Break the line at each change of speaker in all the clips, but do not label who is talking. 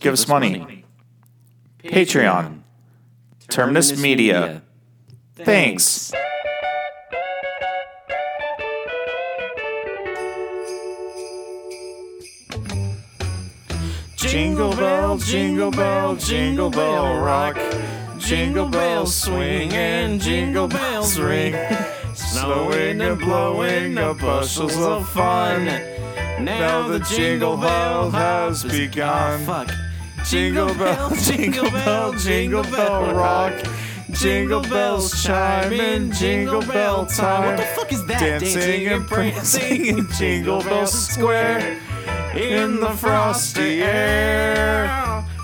Give us money. Patreon. Terminus Media. Thanks. Jingle bell, jingle bell, jingle bell rock. Jingle bells swing and jingle bells ring. Snowing and blowing the bushels of fun. Now the jingle bell has begun.
Ah, fuck.
Jingle bell, jingle bell, jingle bell rock. Jingle bells chime in jingle bell time.
What the fuck is that?
Dancing and prancing in Jingle Bell Square in the frosty air.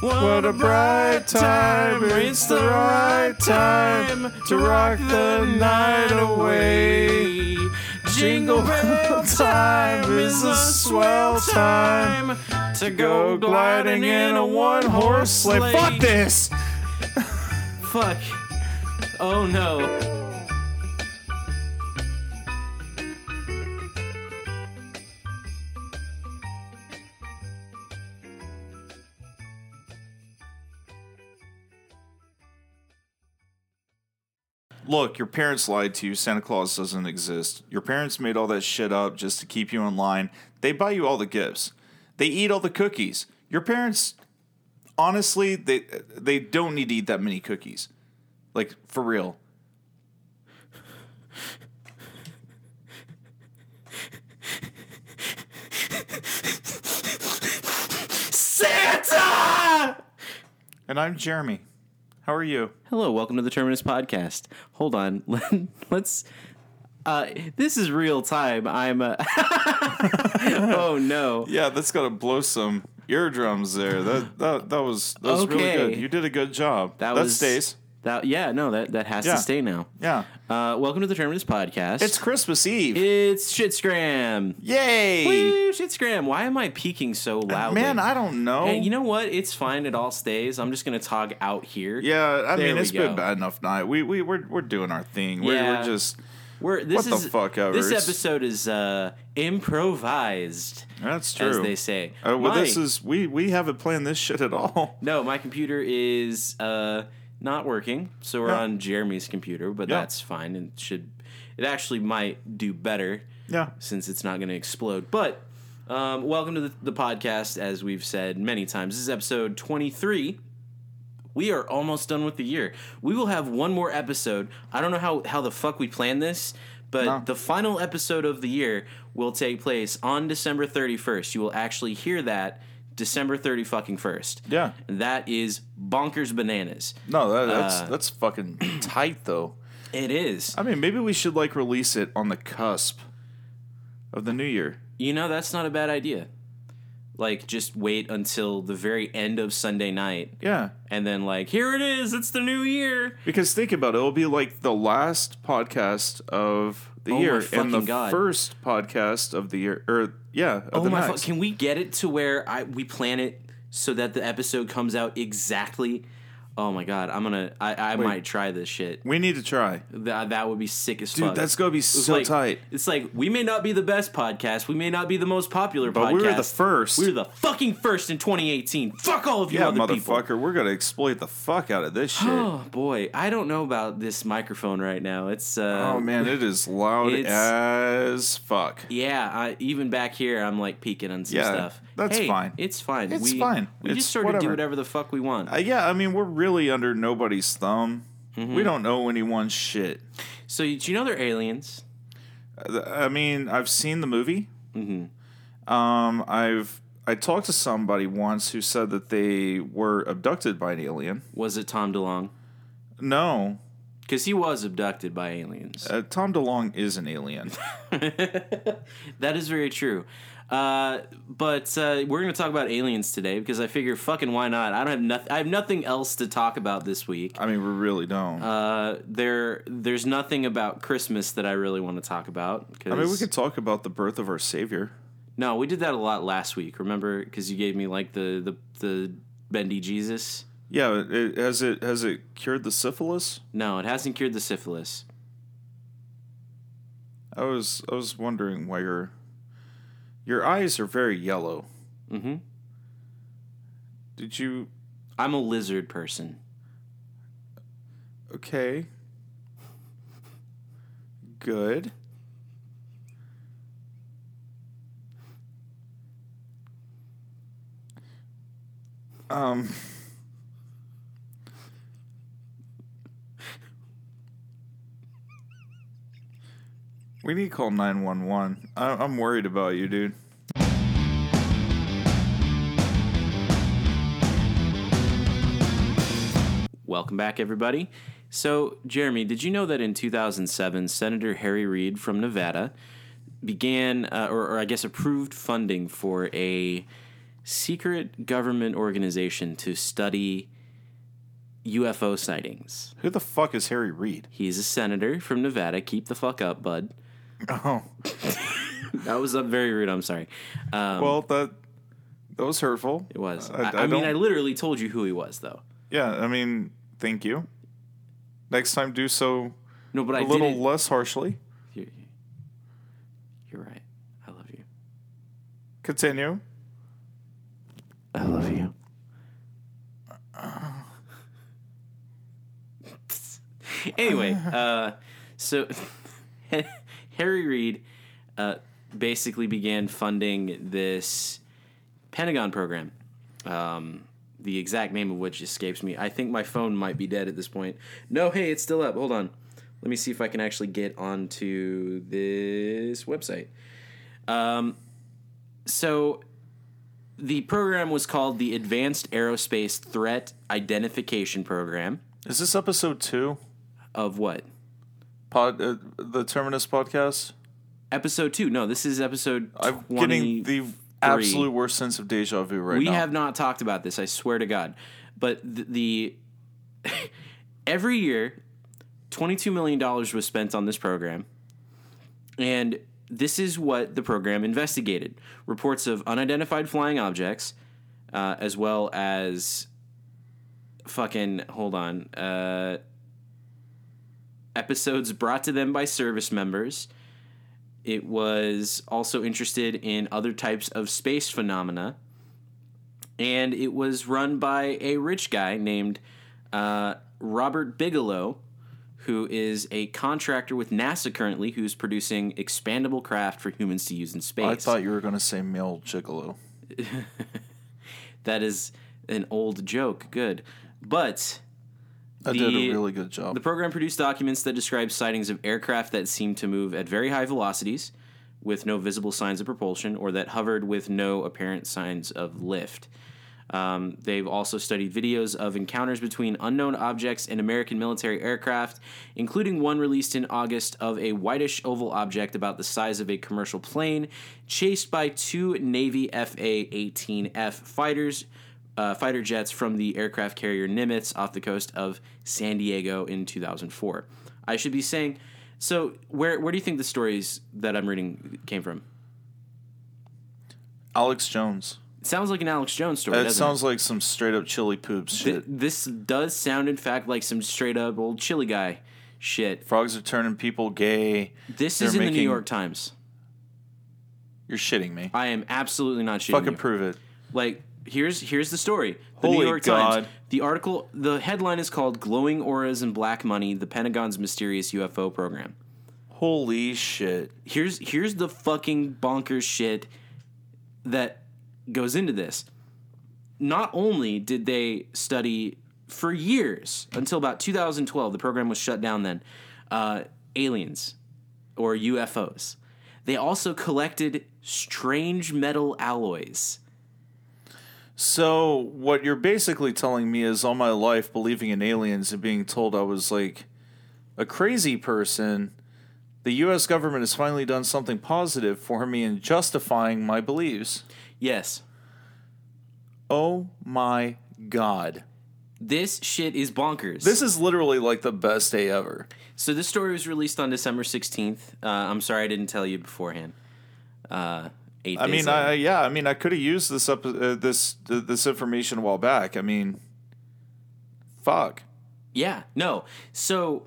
What a bright time, it's the right time to rock the night away. Jingle bell time is a swell time to go gliding in a one horse sleigh. Fuck this!
Fuck. Oh no.
Look, your parents lied to you. Santa Claus doesn't exist. Your parents made all that shit up just to keep you in line. They buy you all the gifts. They eat all the cookies. Your parents, honestly, they they don't need to eat that many cookies. Like for real.
Santa!
And I'm Jeremy. How are you?
Hello, welcome to the Terminus Podcast. Hold on. Let's. Uh, this is real time. I'm. Uh, oh no.
Yeah, that's got to blow some eardrums there. That that that was that was really
Okay.
good. You did a good job.
That
that
was-
stays.
That yeah no that that has
Yeah.
to stay now.
Yeah.
Uh, welcome to the Terminus Podcast.
It's Christmas Eve.
it's Shitsgram.
Yay!
Woo, Shitsgram. Why am I peaking so loudly?
Man, I don't know.
Hey, you know what? It's fine. It all stays. I'm just gonna talk out here.
Yeah, I
There
mean it's
go.
been bad enough night. We we we're we're doing our thing. We're, we're just
We're this
What the fuck ever.
this episode is uh, improvised,
that's true.
as they say.
Uh, well,
My-
this is we we haven't planned this shit at all.
no, my computer is uh, not working, so we're
Yeah.
on Jeremy's computer, but
Yeah.
that's fine. and should it actually might do better
Yeah,
since it's not going to explode. But um, welcome to the, the podcast, as we've said many times. This is episode 23. We are almost done with the year. We will have one more episode. I don't know how, how the fuck we planned this, but
No.
the final episode of the year will take place on December 31st. You will actually hear that December 30 fucking first.
yeah.
And that is bonkers bananas.
No, that, that's
Uh,
that's fucking tight though.
It is.
I mean, maybe we should like release it on the cusp of the new year.
You know, that's not a bad idea. Like, just wait until the very end of Sunday night,
Yeah,
and then like, here it is, it's the new year.
because think about it. It'll be like the last podcast of the
Oh
year and the
God.
first podcast of the year, or yeah, of
Oh my! Fu- can we get it to where I we plan it so that the episode comes out exactly? Oh my god! I'm gonna. I, I might try this shit.
we need to try,
That that would be sick as
dude.
fuck.
That's gonna be so
like-
tight.
It's like we may not be the best podcast, we may not be the most popular
But
podcast,
we were the first.
We were the fucking first in 2018. Fuck all of you
Yeah,
other people.
motherfucker, we're gonna exploit the fuck out of this shit.
Oh boy, I don't know about this microphone right now. It's uh,
oh man, it is loud as fuck.
yeah. I, even back here, I'm like peaking on some
Yeah,
stuff.
that's
Hey,
fine.
It's fine.
It's
we,
fine.
We
It's
just sort of do
whatever.
whatever the fuck we want.
Uh, yeah, I mean, we're really under nobody's thumb.
Mm-hmm.
We don't know anyone's shit.
so do you know they're aliens?
Uh, I mean, I've seen the movie.
Mm-hmm.
Um, I've I talked to somebody once who said that they were abducted by an alien.
Was it Tom DeLonge?
No,
Because he was abducted by aliens.
uh, Tom DeLonge is an alien.
that is very true. Uh, but uh, we're going to talk about aliens today because I figure fucking why not? I don't have nothing. I have nothing else to talk about this week.
I mean, we really don't.
Uh, there, there's nothing about Christmas that I really want to talk about. Cause,
I mean, we could talk about the birth of our Savior.
No, we did that a lot last week. Remember? Because you gave me like the the the bendy Jesus.
Yeah, it, has it has it cured the syphilis?
No, it hasn't cured the syphilis.
I was I was wondering why your your eyes are very yellow.
Mm-hmm.
Did you?
I'm a lizard person.
Okay. Good. Um. We need to call 911. I- I'm worried about you, dude.
Welcome back, everybody. So, Jeremy, did you know that in 2007, Senator Harry Reid from Nevada began, uh, or, or I guess approved funding for a secret government organization to study UFO sightings?
Who the fuck is Harry Reid?
He's a senator from Nevada. Keep the fuck up, bud.
Oh,
That was uh, very rude. I'm sorry. Um,
well, that that was hurtful.
it was.
I-
I,
I
I mean, I literally told you who he was, though.
Yeah, I mean, thank you. Next time, do so
No, but I
a little
didn't-
less harshly.
You're, you're right. I love you.
Continue.
I love you. anyway, uh, so Harry Reid uh, basically began funding this Pentagon program. Um, the exact name of which escapes me. I think my phone might be dead at this point. No, hey, it's still up. Hold on. Let me see if I can actually get onto this website. Um, so the program was called the Advanced Aerospace Threat Identification Program.
Is this episode two?
Of what?
Pod, uh, the Terminus podcast.
Episode two. No, this is episode.
I'm
23.
getting the absolute worst sense of deja vu right now.
we
now.
have not talked about this. I swear to God. But the, the every year, twenty two million dollars was spent on this program, and this is what the program investigated: reports of unidentified flying objects, uh, as well as fucking hold on uh, episodes brought to them by service members. It was also interested in other types of space phenomena. And it was run by a rich guy named uh, Robert Bigelow, who is a contractor with NASA currently, who's producing expandable craft for humans to use in space.
I thought you were going to say male gigolo.
that is an old joke. Good. But
I
The-
did a really good job.
The program produced documents that describe sightings of aircraft that seemed to move at very high velocities with no visible signs of propulsion or that hovered with no apparent signs of lift. Um, they've also studied videos of encounters between unknown objects and American military aircraft, including one released in August of a whitish oval object about the size of a commercial plane, chased by two Navy FA 18F fighters uh, fighter jets from the aircraft carrier Nimitz off the coast of San Diego in 2004. I should be saying, so where where do you think the stories that I'm reading came from?
Alex Jones.
It sounds like an Alex Jones story. Doesn't
sounds like some straight up chili poops
it? Th-
shit.
this does sound, in fact, like some straight up old chili guy shit.
Frogs are turning people gay.
This
They're
is in the New York Times.
You're shitting me.
I am absolutely not shitting
Fucking
you.
prove it.
Like here's here's the story. The New
Holy
York
God.
Times. The article the headline is called Glowing Auras and Black Money, the Pentagon's mysterious UFO program.
Holy shit.
Here's here's the fucking bonkers shit that goes into this. Not only did they study for years until about 2012, the program was shut down then, uh, aliens or UFOs. They also collected strange metal alloys.
So, what you're basically telling me is all my life believing in aliens and being told I was like a crazy person, the US government has finally done something positive for me in justifying my beliefs.
Yes,
Oh my god.
this shit is bonkers.
This is literally like the best day ever.
So this story was released on December 16th. Uh, I'm sorry I didn't tell you beforehand. Uh, eight
I mean. I yeah, I mean, I could have used this up uh, this uh, this information a while back. I mean, fuck.
Yeah, no. So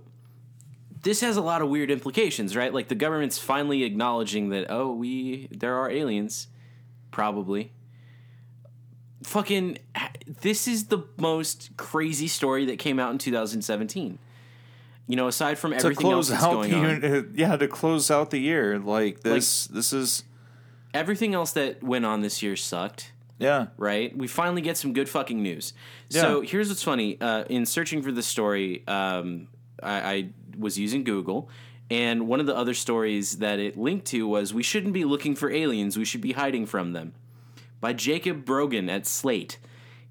this has a lot of weird implications, right? Like the government's finally acknowledging that oh, we there are aliens, probably. Fucking this is the most crazy story that came out in 2017. You know, aside from everything else that's
out
going on,
yeah to close out the year like this this is
everything else that went on this year sucked.
yeah
right? We finally get some good fucking news. So here's what's funny. Uh, in searching for this story, um, I, I was using Google, and one of the other stories that it linked to was "We shouldn't be looking for aliens. We should be hiding from them," by Jacob Brogan at Slate.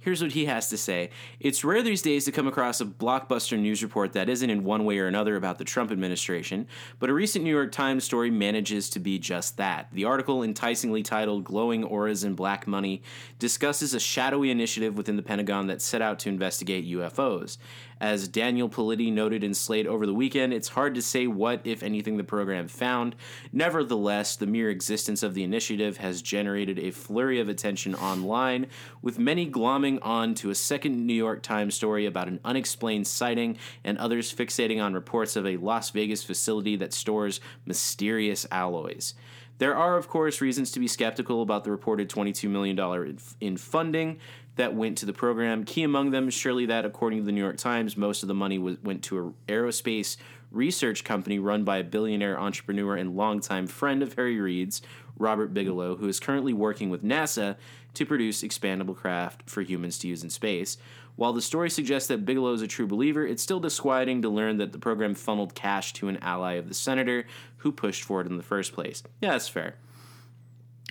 Here's what he has to say. It's rare these days to come across a blockbuster news report that isn't in one way or another about the Trump administration, but a recent New York Times story manages to be just that. The article, enticingly titled Glowing Auras and Black Money, discusses a shadowy initiative within the Pentagon that set out to investigate UFOs. As Daniel Politi noted in Slate over the weekend, it's hard to say what, if anything, the program found. Nevertheless, the mere existence of the initiative has generated a flurry of attention online, with many glomming on to a second New York Times story about an unexplained sighting and others fixating on reports of a Las Vegas facility that stores mysterious alloys. There are, of course, reasons to be skeptical about the reported $22 million in- in funding that went to the program. Key among them, surely that, according to the New York Times, most of the money was, went to an aerospace research company run by a billionaire entrepreneur and longtime friend of Harry Reid's, Robert Bigelow, who is currently working with NASA to produce expandable craft for humans to use in space. While the story suggests that Bigelow is a true believer, it's still disquieting to learn that the program funneled cash to an ally of the senator who pushed for it in the first place. Yeah, that's fair.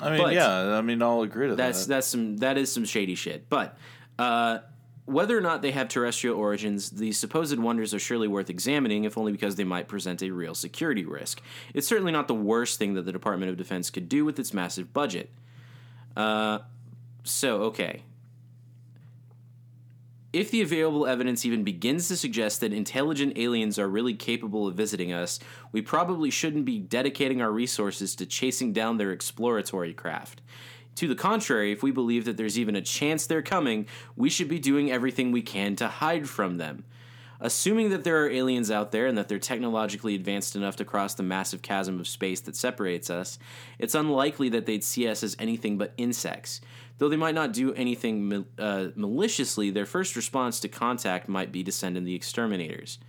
I mean
But-
yeah i mean i'll agree to
That's
that
that's some that is some shady shit. But uh, whether or not they have terrestrial origins, these supposed wonders are surely worth examining, if only because they might present a real security risk. It's certainly not the worst thing that the Department of Defense could do with its massive budget. Uh, so okay. If the available evidence even begins to suggest that intelligent aliens are really capable of visiting us, we probably shouldn't be dedicating our resources to chasing down their exploratory craft. To the contrary, if we believe that there's even a chance they're coming, we should be doing everything we can to hide from them. Assuming that there are aliens out there and that they're technologically advanced enough to cross the massive chasm of space that separates us, it's unlikely that they'd see us as anything but insects. Though they might not do anything uh, maliciously, their first response to contact might be to send in the exterminators.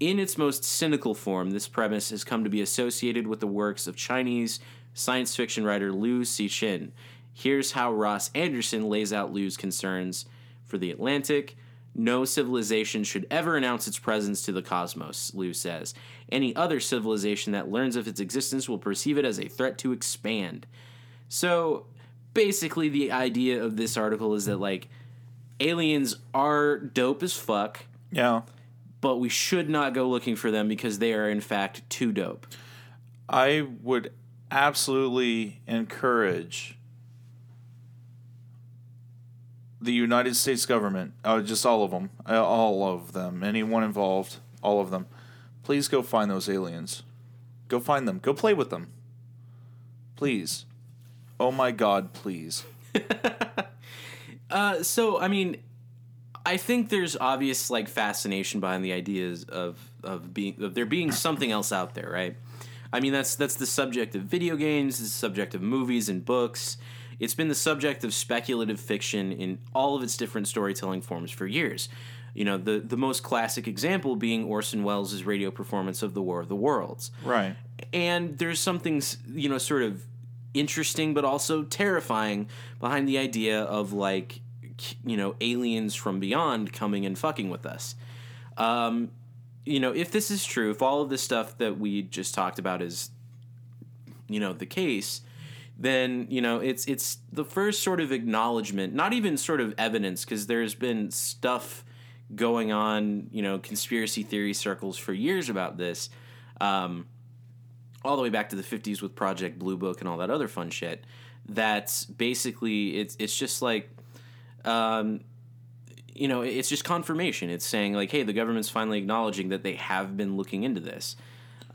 In its most cynical form, this premise has come to be associated with the works of Chinese science fiction writer Liu Cixin. Here's how Ross Anderson lays out Liu's concerns for the Atlantic. No civilization should ever announce its presence to the cosmos, Liu says. Any other civilization that learns of its existence will perceive it as a threat to expand. So basically, the idea of this article is that, like, aliens are dope as fuck
yeah
but we should not go looking for them because they are in fact too dope.
I would absolutely encourage the United States government, uh, just all of them, uh, all of them, anyone involved, all of them, please go find those aliens. Go find them. Go play with them. Please. Oh my God, please.
Uh, so I mean, I think there's obvious like fascination behind the ideas of of being of there being something else out there, right? I mean, that's that's the subject of video games, the subject of movies and books. It's been the subject of speculative fiction in all of its different storytelling forms for years. You know, the the most classic example being Orson Welles' radio performance of The War of the Worlds.
Right.
and there's something you know sort of interesting but also terrifying behind the idea of like you know aliens from beyond coming and fucking with us. Um you know if this is true if all of this stuff that we just talked about is you know the case then you know it's it's the first sort of acknowledgement not even sort of evidence because there's been stuff going on you know conspiracy theory circles for years about this um, all the way back to the 50s with Project Blue Book and all that other fun shit. That's basically it's it's just like um, you know, it's just confirmation. It's saying like, hey, the government's finally acknowledging that they have been looking into this.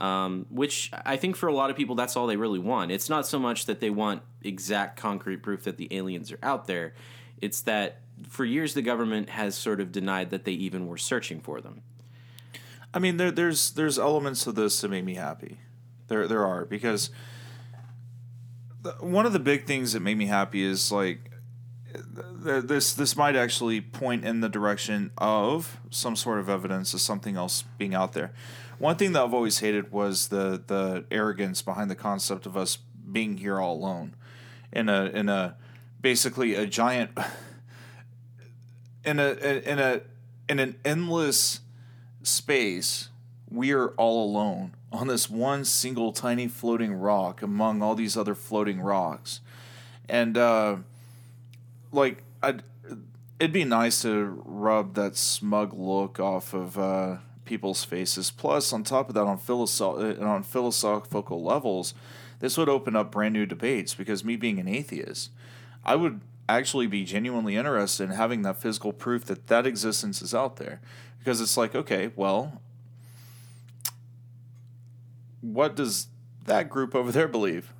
Um, which I think for a lot of people, that's all they really want. It's not so much that they want exact concrete proof that the aliens are out there. It's that for years the government has sort of denied that they even were searching for them.
I mean, there, there's there's elements of this that make me happy. There there are because one of the big things that made me happy is like th- this this might actually point in the direction of some sort of evidence of something else being out there. One thing that I've always hated was the the arrogance behind the concept of us being here all alone, in a in a basically a giant in a in a in an endless space. We are all alone on this one single tiny floating rock among all these other floating rocks, and. uh like I'd, it'd be nice to rub that smug look off of uh, people's faces. Plus, on top of that, on philosoph- uh, on philosophical levels, this would open up brand new debates. Because me being an atheist, I would actually be genuinely interested in having that physical proof that that existence is out there. Because it's like, okay, well, what does that group over there believe?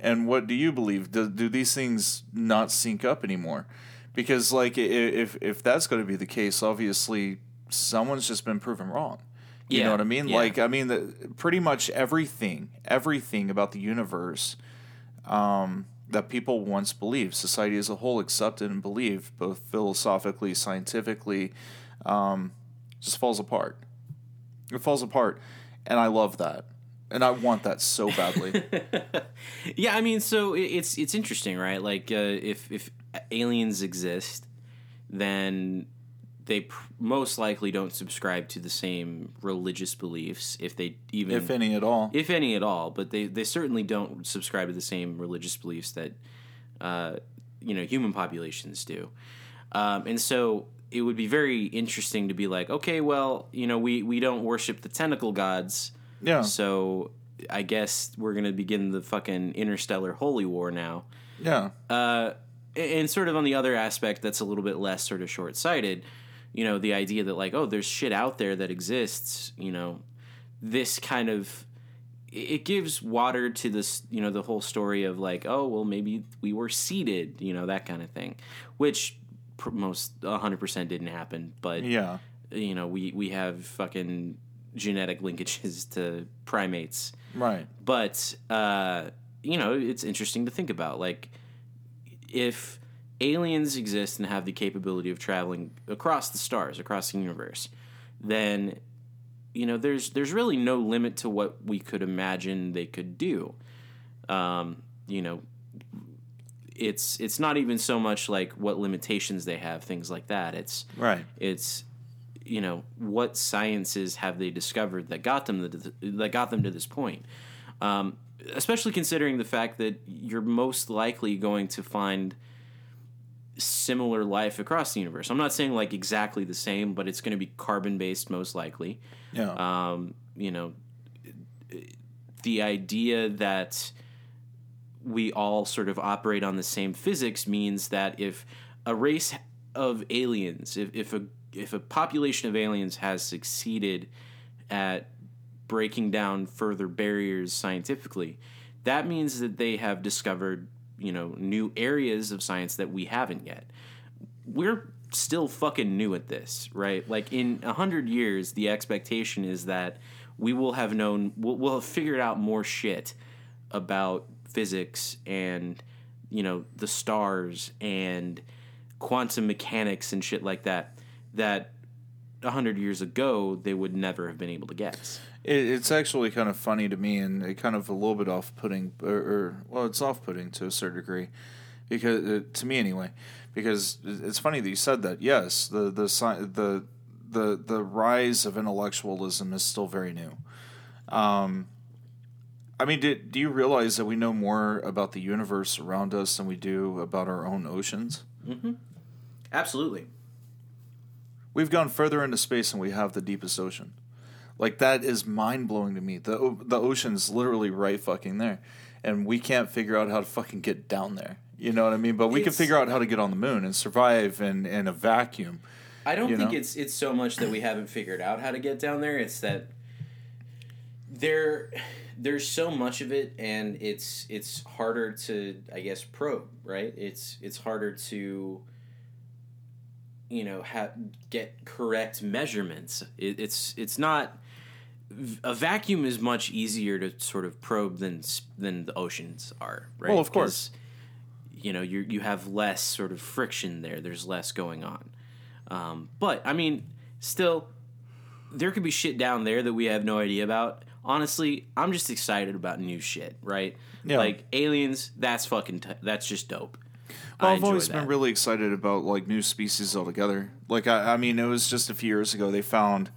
and what do you believe? Do, do these things not sync up anymore? Because like if if that's going to be the case, obviously someone's just been proven wrong. You
Yeah,
know what I mean?
yeah.
Like I mean, the, pretty much everything, everything about the universe um, that people once believed, society as a whole accepted and believed, both philosophically, scientifically, um, just falls apart. It falls apart, and I love that, and I want that so badly.
Yeah, I mean, so it's it's interesting, right? Like, uh, if if aliens exist, then they pr- most likely don't subscribe to the same religious beliefs, if they even
if any at all.
if any at all. But they they certainly don't subscribe to the same religious beliefs that uh, you know human populations do. Um, and so it would be very interesting to be like, okay, well, you know, we we don't worship the tentacle gods.
Yeah,
So I guess we're gonna begin the fucking interstellar holy war now.
yeah,
Uh, and sort of on the other aspect, that's a little bit less sort of short sighted. You know, the idea that like, oh, there's shit out there that exists. You know, this kind of it gives water to this. You know, the whole story of like, oh, well, maybe we were seeded. You know, that kind of thing, which pr- most 100% didn't happen. But
yeah,
you know, we we have fucking genetic linkages to primates
right.
but uh, you know it's interesting to think about like if aliens exist and have the capability of traveling across the stars across the universe then you know there's there's really no limit to what we could imagine they could do um, you know it's it's not even so much like what limitations they have things like that it's
Right.
it's you know what sciences have they discovered that got them to, that got them to this point? Um, especially considering the fact that you're most likely going to find similar life across the universe. I'm not saying like exactly the same but it's going to be carbon based most likely.
Yeah.
um, you know, the idea that we all sort of operate on the same physics means that if a race of aliens, if, if a if a population of aliens has succeeded at breaking down further barriers scientifically, that means that they have discovered, you know, new areas of science that we haven't yet we're still fucking new at this, right? Like in a hundred years, the expectation is that we will have known, we'll, we'll have figured out more shit about physics and you know the stars and quantum mechanics and shit like that. That a hundred years ago they would never have been able to guess.
It, it's actually kind of funny to me, and it kind of a little bit off-putting, or, or well, it's off-putting to a certain degree, because uh, to me anyway, because it's funny that you said that. Yes, the the the the the rise of intellectualism is still very new. Um, I mean, did, do you realize that we know more about the universe around us than we do about our own oceans?
Absolutely.
We've gone further into space and we have the deepest ocean. Like that is mind blowing to me. The the ocean's literally right fucking there, and we can't figure out how to fucking get down there. You know what I mean? But we can figure out how to get on the moon and survive in, in a vacuum.
I don't think
know?
it's it's so much that we haven't figured out how to get down there. It's that there there's so much of it and it's it's harder to I guess probe, right? It's it's harder to you know ha- get correct measurements. It, it's it's not a vacuum is much easier to sort of probe than than the oceans are, right?
Well, of course.
you know you you have less sort of friction there. There's less going on. Um, but I mean, still, there could be shit down there that we have no idea about. Honestly, I'm just excited about new shit, right?
Yeah.
Like aliens, that's fucking t- that's just dope.
Well,
I
I've always
that.
been really excited about like new species altogether. Like I, I mean, it was just a few years ago they found.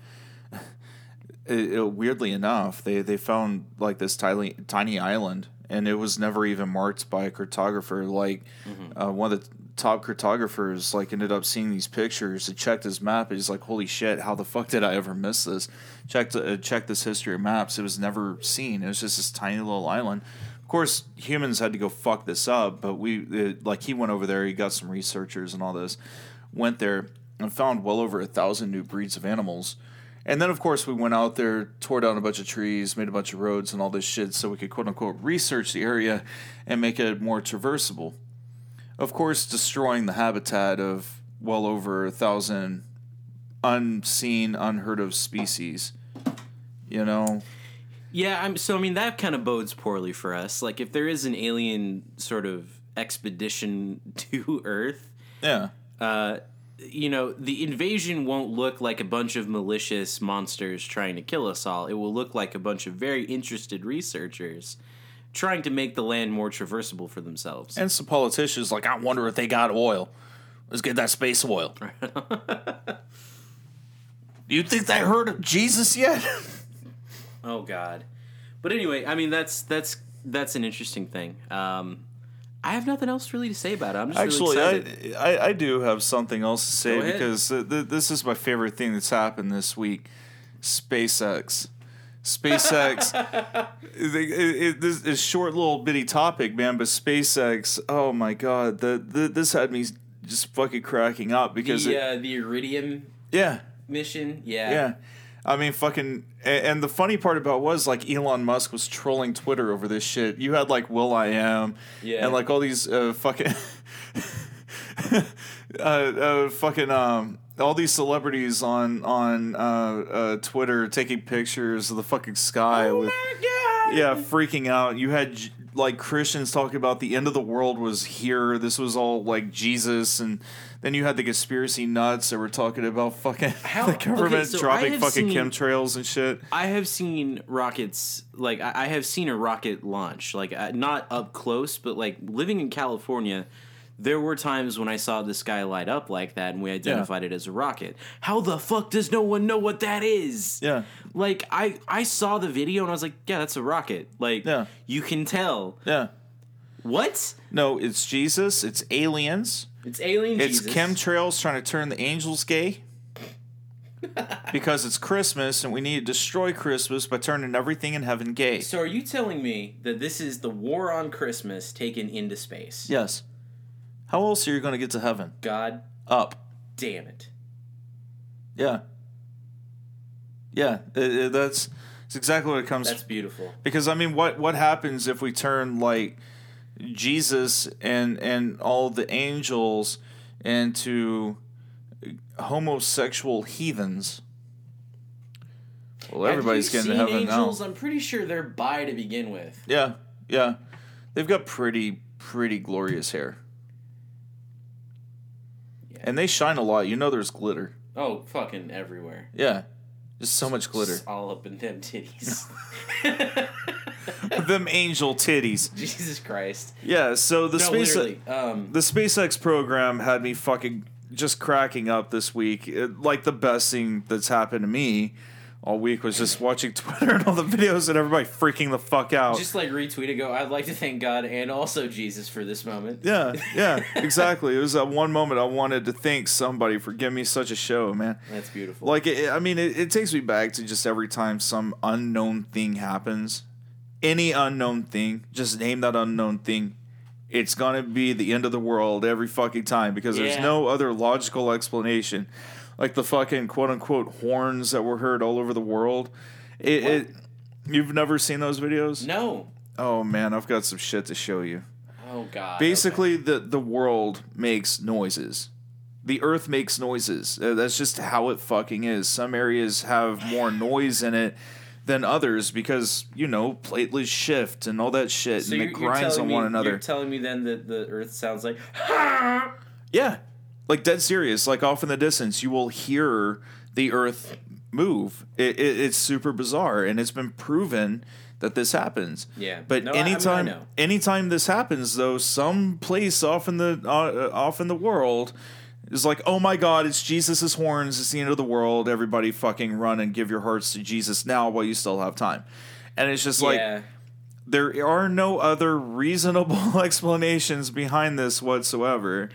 It, it- weirdly enough, they they found like this tiny tiny island, and it was never even marked by a cartographer. Like
Mm-hmm.
uh, one of the top cartographers, like ended up seeing these pictures and checked his map. And he's like, "Holy shit! How the fuck did I ever miss this?" Checked uh, checked this history of maps. It was never seen. It was just this tiny little island. Course, humans had to go fuck this up, but we it, like he went over there. He got some researchers and all this. Went there and found well over a thousand new breeds of animals. And then, of course, we went out there, tore down a bunch of trees, made a bunch of roads and all this shit so we could quote unquote research the area and make it more traversable. Of course, destroying the habitat of well over a thousand unseen, unheard of species. You know?
Yeah, I'm so I mean that kind of bodes poorly for us. Like if there is an alien sort of expedition to Earth,
Yeah.
uh, you know, the invasion won't look like a bunch of malicious monsters trying to kill us all. It will look like a bunch of very interested researchers trying to make the land more traversable for themselves.
And some politicians like, I wonder if they got oil. Let's get that space oil. Do you think they heard of Jesus yet?
Oh God. But anyway, I mean that's that's that's an interesting thing. Um, I have nothing else really to say about it. I'm just
Actually,
really excited.
I, I I do have something else to say because uh, th- this is my favorite thing that's happened this week. SpaceX. SpaceX. it, it, it- this is a short little bitty topic, man, but SpaceX. Oh my god, the, the this had me just fucking cracking up because
the uh, the Iridium
yeah,
mission. Yeah.
yeah. I mean, fucking, and the funny part about it was like Elon Musk was trolling Twitter over this shit. You had like Will I Am,
Yeah.
and like all these uh, fucking, uh, uh, fucking, um, all these celebrities on on uh, uh, Twitter taking pictures of the fucking sky
Oh
with, yeah, freaking out. You had like Christians talking about the end of the world was here. This was all like Jesus, and then you had the conspiracy nuts that were talking about fucking
How-
the government
okay, so
dropping fucking
seen-
chemtrails and shit.
I have seen rockets like I I have seen a rocket launch like uh, not up close but like living in California there were times when I saw the sky light up like that and we identified it as a rocket. How the fuck does no one know what that is?
Yeah.
Like I I saw the video and I was like, yeah, that's a rocket. Like
Yeah.
you can tell.
Yeah.
What?
No, it's Jesus. It's aliens.
It's alien
It's
Jesus.
chemtrails trying to turn the angels gay. because it's Christmas and we need to destroy Christmas by turning everything in heaven gay.
so are you telling me that this is the war on Christmas taken into space?
Yes. How else are you going to get to heaven?
God
Up.
damn it.
Yeah. Yeah, it- it- that's, that's exactly what it comes
That's beautiful.
because I mean what what happens if we turn like Jesus and and all the angels and to homosexual heathens? Well, everybody's getting to heaven
angels?
now.
I'm pretty sure they're bi to begin with.
Yeah, yeah. They've got pretty pretty glorious hair.
Yeah.
And they shine a lot. You know there's glitter.
Oh, fucking everywhere.
Yeah. Just so much glitter.
Just all up in them titties.
Them angel titties.
Jesus Christ.
Yeah, so the
No,
space
literally. Um,
the SpaceX program had me fucking just cracking up this week. It- like the best thing that's happened to me all week was just watching Twitter and all the videos and everybody freaking the fuck out.
just like retweet. Go. I'd like to thank God and also Jesus for this moment.
yeah, yeah, exactly. It was that one moment I wanted to thank somebody for giving me such a show, man.
That's beautiful.
Like, it, I mean, it, it takes me back to just every time some unknown thing happens, any unknown thing, just name that unknown thing. It's gonna be the end of the world every fucking time because there's no other logical explanation. Like the fucking quote unquote horns that were heard all over the world. It, it you've never seen those videos?
no.
Oh man, I've got some shit to show you.
Oh God.
Basically, the the world makes noises. The Earth makes noises. Uh, That's just how it fucking is. Some areas have more noise in it than others because you know platelets shift and all that shit and it grinds on
me,
one another.
You're telling me then that the Earth sounds like
Yeah, like dead serious. Like off in the distance, you will hear the Earth move. It, it, it's super bizarre, and it's been proven that this happens.
Yeah.
But
No, I- I mean, I
anytime, anytime this happens, though, some place off in the uh, off in the world is like, oh my God, it's Jesus' horns. It's the end of the world. Everybody fucking run and give your hearts to Jesus now while you still have time. And it's just like
yeah.
there are no other reasonable explanations behind this whatsoever.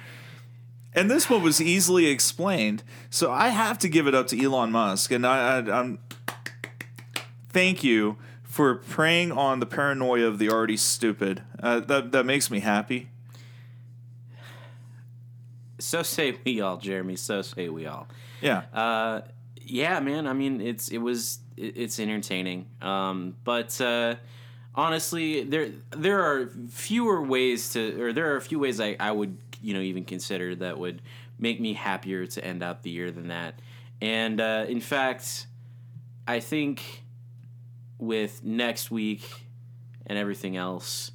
And this one was easily explained, so I have to give it up to Elon Musk, and I, I, I'm thank you for preying on the paranoia of the already stupid. Uh, that that makes me happy.
So say we all, Jeremy. So say we all.
Yeah,
Uh, yeah, man. I mean, it's it was it, it's entertaining. Um, but uh, honestly, there there are fewer ways to, or there are a few ways I I would you know even consider that would make me happier to end out the year than that. And uh, in fact, I think with next week and everything else.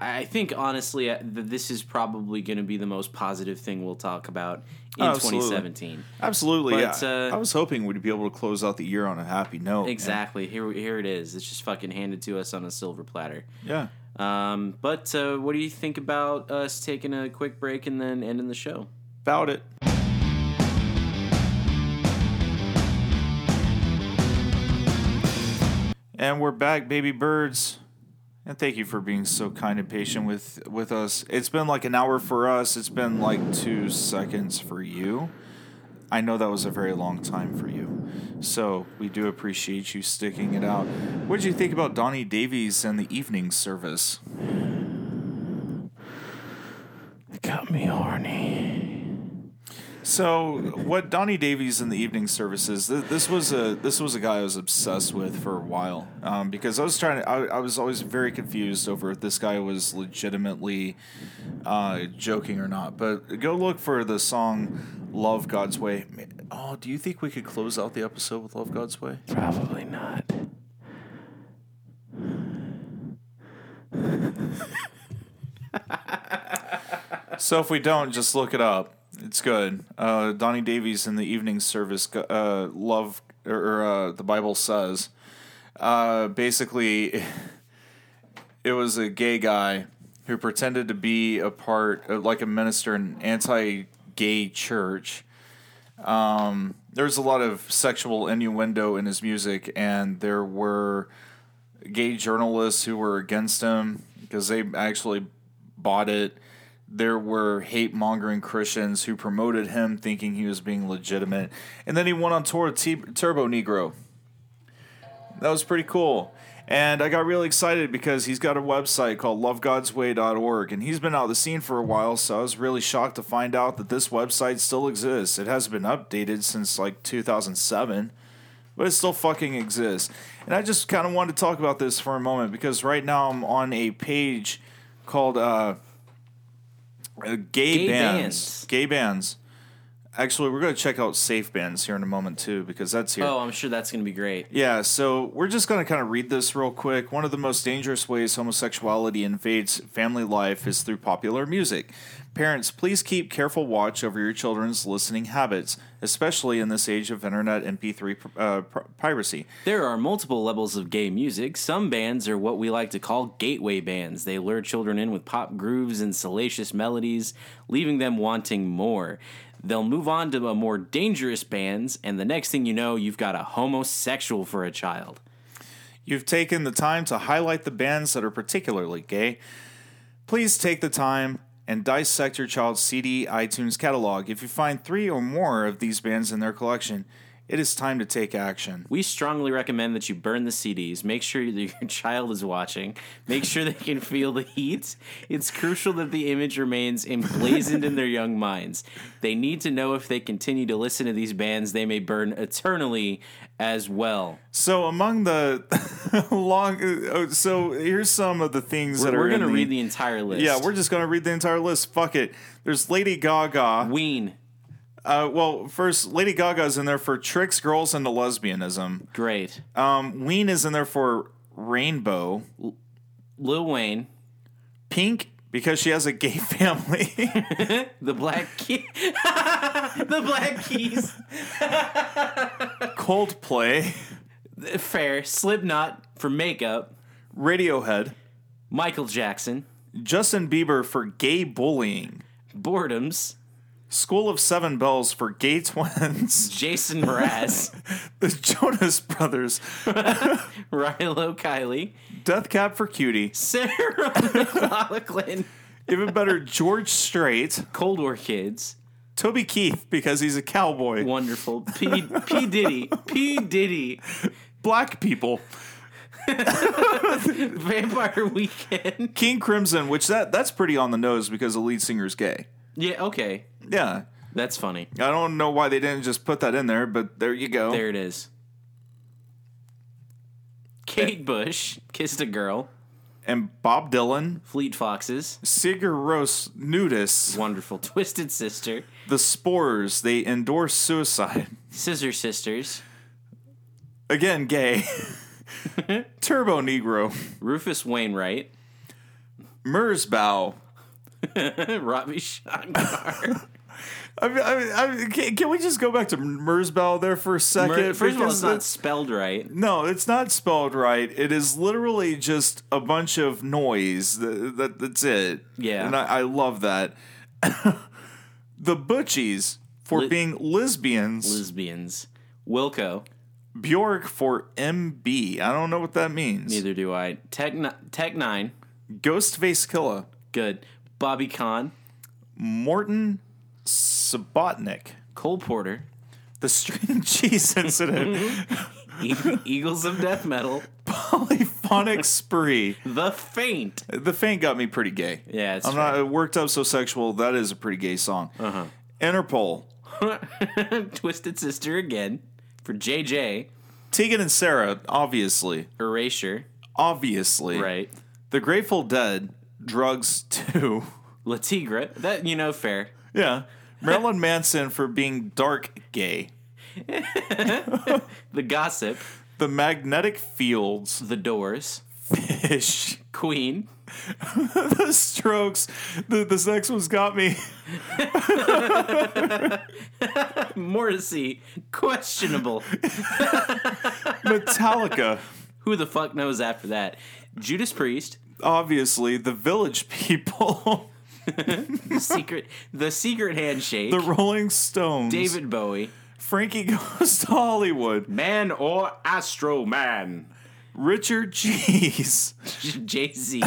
I think honestly, uh, th- this is probably going to be the most positive thing we'll talk about in
Oh, absolutely.
2017.
absolutely.
But,
yeah.
uh,
I was hoping we'd be able to close out the year on a happy note. man.
Exactly. Here, here it is. It's just fucking handed to us on a silver platter.
Yeah.
Um, but uh, what do you think about us taking a quick break and then ending the show?
About it. And we're back, baby birds. And thank you for being so kind and patient with with us. It's been like an hour for us. It's been like 2 seconds for you. I know that was a very long time for you. So, we do appreciate you sticking it out. What did you think about Donnie Davies and the evening service?
It got me horny.
So, what Donnie Davies in the evening services? Th- this was a this was a guy I was obsessed with for a while um, because I was trying to. I, I was always very confused over if this guy was legitimately uh, joking or not. But go look for the song "Love God's Way." Oh, do you think we could close out the episode with "Love God's Way"?
Probably not.
So if we don't, just look it up. It's good. Uh, Donnie Davies in the evening service, uh, love or, uh, the Bible says, uh, basically, it was a gay guy who pretended to be a part, of, like a minister in an anti-gay church. Um, there's a lot of sexual innuendo in his music, and there were gay journalists who were against him because they actually bought it. There were hate mongering Christians who promoted him thinking he was being legitimate. And then he went on tour with T- Turbonegro. That was pretty cool. And I got really excited because he's got a website called lovegodsway.org. And he's been out of the scene for a while, so I was really shocked to find out that this website still exists. It hasn't been updated since like 2007 but it still fucking exists. And I just kind of wanted to talk about this for a moment because right now I'm on a page called uh, uh, gay,
Gay
bands.
bands.
Gay bands. Actually, we're going to check out safe bands here in a moment too because that's here.
Oh, I'm sure that's going to be great.
Yeah, so we're just going to kind of read this real quick. One of the most dangerous ways homosexuality invades family life is through popular music. Parents, please keep careful watch over your children's listening habits, especially in this age of internet and MP3 uh, piracy.
There are multiple levels of gay music. Some bands are what we like to call gateway bands. They lure children in with pop grooves and salacious melodies, leaving them wanting more. They'll move on to more dangerous bands, and the next thing you know, you've got a homosexual for a child.
You've taken the time to highlight the bands that are particularly gay. Please take the time and dissect your child's CD iTunes catalog. If you find three or more of these bands in their collection, it is time to take action.
We strongly recommend that you burn the CDs. Make sure that your child is watching. Make sure they can feel the heat. It's crucial that the image remains emblazoned in their young minds. They need to know if they continue to listen to these bands, they may burn eternally as well.
So among the long, uh, so here's some of the things that
We're,
are.
we're going to read the entire list.
Yeah, we're just gonna read the entire list. Fuck it. There's Lady Gaga.
Ween.
Uh, well, first, Lady Gaga's in there for tricks girls into lesbianism.
Great.
Um, Ween is in there for rainbow.
Lil Wayne,
Pink because she has a gay family.
the Black Key, the Black Keys.
Coldplay,
Fair. Slipknot for makeup.
Radiohead,
Michael Jackson.
Justin Bieber for gay bullying.
Boredoms.
School of Seven Bells for gay twins.
Jason Mraz.
The Jonas Brothers.
Rilo Kiley.
Death Cab for Cutie.
Sarah McLachlan.
Even better, George Strait.
Cold War Kids.
Toby Keith because he's a cowboy.
Wonderful. P. P. Diddy. P. Diddy.
Black people.
Vampire Weekend.
King Crimson, which that that's pretty on the nose because the lead singer's gay.
Yeah, okay.
Yeah.
That's funny.
I don't know why they didn't just put that in there, but there you go.
There it is. Kate Bush kissed a girl.
And Bob Dylan,
Fleet Foxes.
Sigur Rós Nudis,
Wonderful. Twisted Sister.
The Spores, they endorse suicide.
Scissor Sisters.
Again, gay. Turbonegro.
Rufus Wainwright.
Merzbow.
Ravi Shankar.
I mean, I mean, I mean, can, can we just go back to Merzbow there for a second?
Mer- First of all, it's not spelled right.
No, it's not spelled right. It is literally just a bunch of noise. That, that that's it.
Yeah.
and I, I love that. the Butchies for
Li-
being lesbians.
Lesbians. Wilco.
Bjork for MB. I don't know what that means.
Neither do I. Tech, Tech Nine.
Ghostface Killah.
Good. Bobby Kahn.
Morton Subotnick.
Cole Porter.
The String Cheese Incident.
E- Eagles of Death Metal.
Polyphonic Spree.
The Faint.
The Faint got me pretty gay.
Yeah, it's
I'm not it worked up so sexual. That is a pretty gay song. Uh-huh. Interpol.
Twisted Sister again. For JJ.
Tegan and Sara, obviously.
Erasure.
Obviously.
Right.
The Grateful Dead, Drugs 2.
Le Tigre. That, you know, fair.
yeah. Marilyn Manson for being dark gay.
The Gossip.
The Magnetic Fields,
The Doors.
Phish.
Queen.
the Strokes. The, this next one's got me.
Morrissey. Questionable.
Metallica.
Who the fuck knows after that? Judas Priest.
Obviously. The Village People.
The secret. The secret handshake.
the Rolling Stones.
David Bowie.
Frankie Goes to Hollywood.
Man or Astro Man.
Richard Cheese.
Jay Z.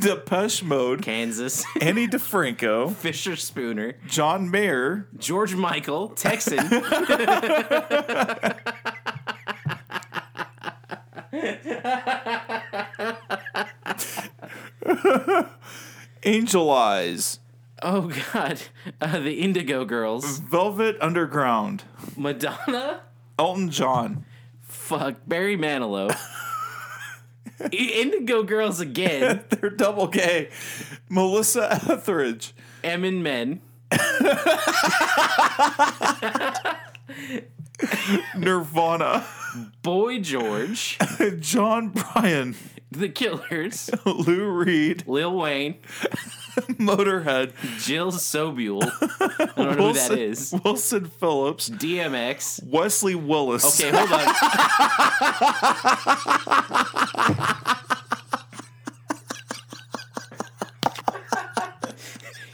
Depeche Mode.
Kansas.
Ani DiFranco.
Fisher Spooner.
John Mayer.
George Michael. Texan.
Angel Eyes.
oh God. Uh, the Indigo Girls.
Velvet Underground.
Madonna.
Elton John.
Fuck. Barry Manilow. Indigo Girls again.
They're double gay. Melissa Etheridge.
Eminem.
Nirvana.
Boy George.
John Bryan.
The Killers.
Lou Reed.
Lil Wayne.
Motorhead.
Jill Sobule. I don't know who that is.
Wilson Phillips.
DMX.
Wesley Willis.
Okay, hold on.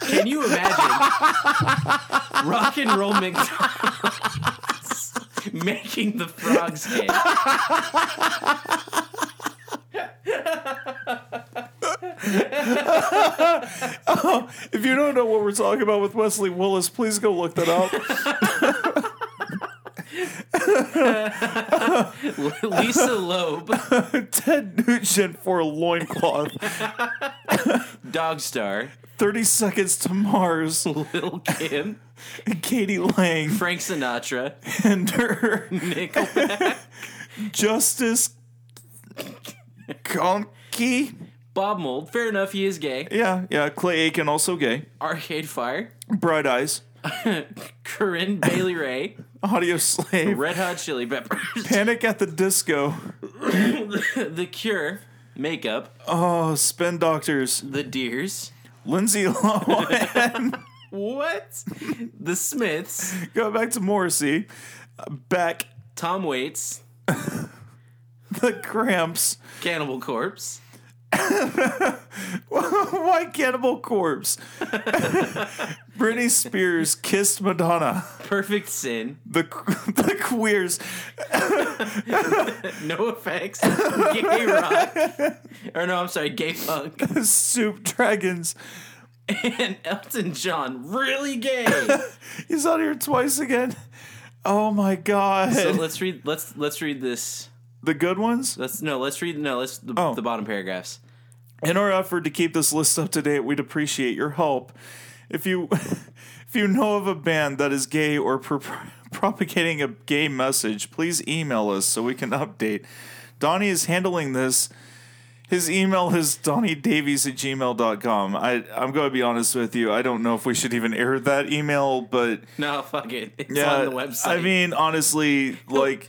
Can you imagine rock and roll McDonald's making the frogs hit?
If you don't know what we're talking about with Wesley Willis, please go look that up.
Lisa Loeb,
Ted Nugent for a loincloth.
Dogstar,
30 Seconds to Mars.
Lil Kim,
k.d. lang.
Frank Sinatra,
Ender.
Nickelback,
Justice. Conky.
Bob Mould. Fair enough, he is gay.
Yeah, yeah. Clay Aiken, also gay.
Arcade Fire,
Bright Eyes.
Corinne Bailey Rae,
Audio Slave,
Red Hot Chili Peppers,
Panic at the Disco,
The Cure, Makeup,
oh, Spin Doctors,
The Deers.
Lindsay Lohan,
What? The Smiths,
go back to Morrissey, Beck,
Tom Waits,
The Cramps,
Cannibal Corpse,
Why Cannibal Corpse, Britney Spears kissed Madonna,
Perfect Sin,
the the Queers,
NOFX, Gay Rock, or no, I'm sorry, Gay Punk,
Soup Dragons.
and Elton John. Really gay.
He's on here twice again. Oh my god.
So let's read. Let's let's read this.
The good ones?
Let's no. Let's read. No. Let's the,
Oh.
the bottom paragraphs.
In our effort to keep this list up to date, we'd appreciate your help. If you if you know of a band that is gay or pro- propagating a gay message, please email us so we can update. Donnie is handling this. His email is donniedavies at gmail.com. I, I'm going to be honest with you. I don't know if we should even air that email, but
No, fuck it. It's
yeah,
on the website.
I mean, honestly, like,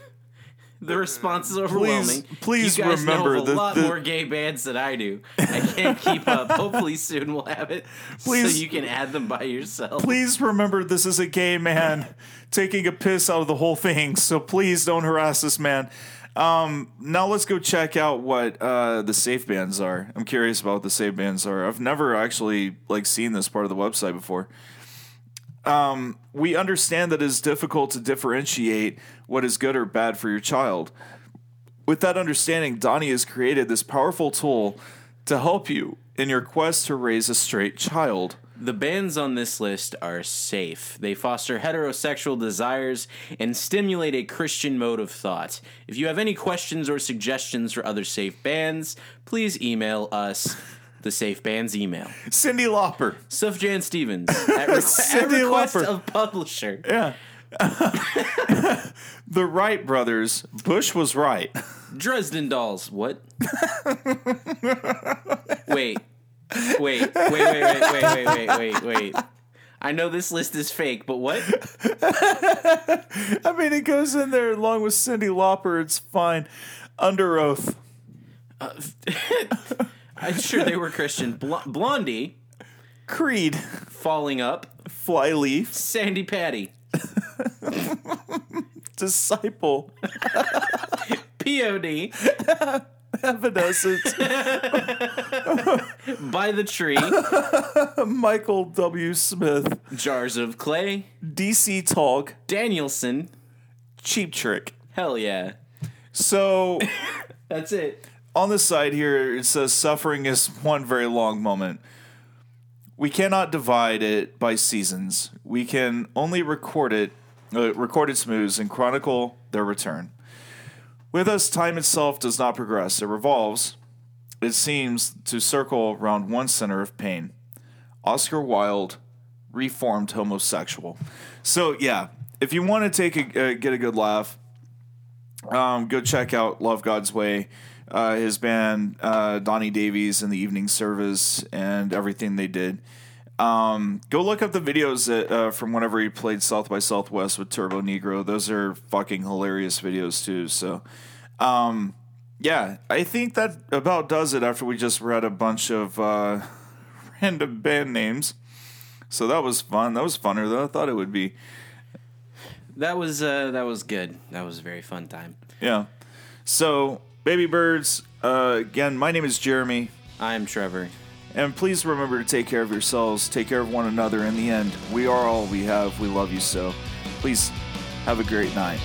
the response is overwhelming.
please please
you guys
remember
know a
that
lot
the-
more gay bands than I do. I can't keep up. Hopefully soon we'll have it,
Please-
so you can add them by yourself.
please remember this is a gay man taking a piss out of the whole thing. So please don't harass this man. Um, now let's go check out what uh, the safe bands are. I'm curious about what the safe bands are. I've never actually like seen this part of the website before. Um, we understand that it is difficult to differentiate what is good or bad for your child. With that understanding, Donnie has created this powerful tool to help you in your quest to raise a straight child.
The bands on this list are safe. They foster heterosexual desires and stimulate a Christian mode of thought. If you have any questions or suggestions for other safe bands, please email us the Safe Bands email.
Cyndi Lauper.
Sufjan Stevens. At, requ- Cindy
at
request
Lauper.
of publisher.
Yeah. the Wright brothers. Bush was right.
Dresden Dolls. What? wait. Wait. Wait, wait, wait, wait, wait, wait, wait, wait. I know this list is fake, but what?
I mean, it goes in there along with Cyndi Lauper. It's fine. Under oath.
Uh, I'm sure they were Christian. Bl- Blondie,
Creed.
Falling Up,
Flyleaf.
Sandi Patty,
Disciple.
POD,
Evanescence.
By the Tree,
Michael W. Smith.
Jars of Clay,
DC Talk.
Danielson.
Cheap Trick.
Hell yeah.
So
That's it.
On the side here, it says suffering is one very long moment. We cannot divide it by seasons. We can only record it, uh, record its moves and chronicle their return. With us, time itself does not progress. It revolves. It seems to circle around one center of pain. Oscar Wilde, reformed homosexual. So yeah, if you want to take a uh, get a good laugh, um, go check out Love God's Way, uh, his band, uh, Donnie Davies and the Evening Service, and everything they did. Um, go look up the videos that, uh, from whenever he played South by Southwest with Turbonegro. Those are fucking hilarious videos too. So, um, yeah, I think that about does it. After we just read a bunch of uh, random band names, so that was fun. That was funner than I thought it would be.
That was uh that was good. That was a very fun time.
Yeah. So, baby birds, uh, again, my name is Jeremy.
I'm Trevor.
And please remember to take care of yourselves, take care of one another. In the end, we are all we have. We love you so. Please have a great night.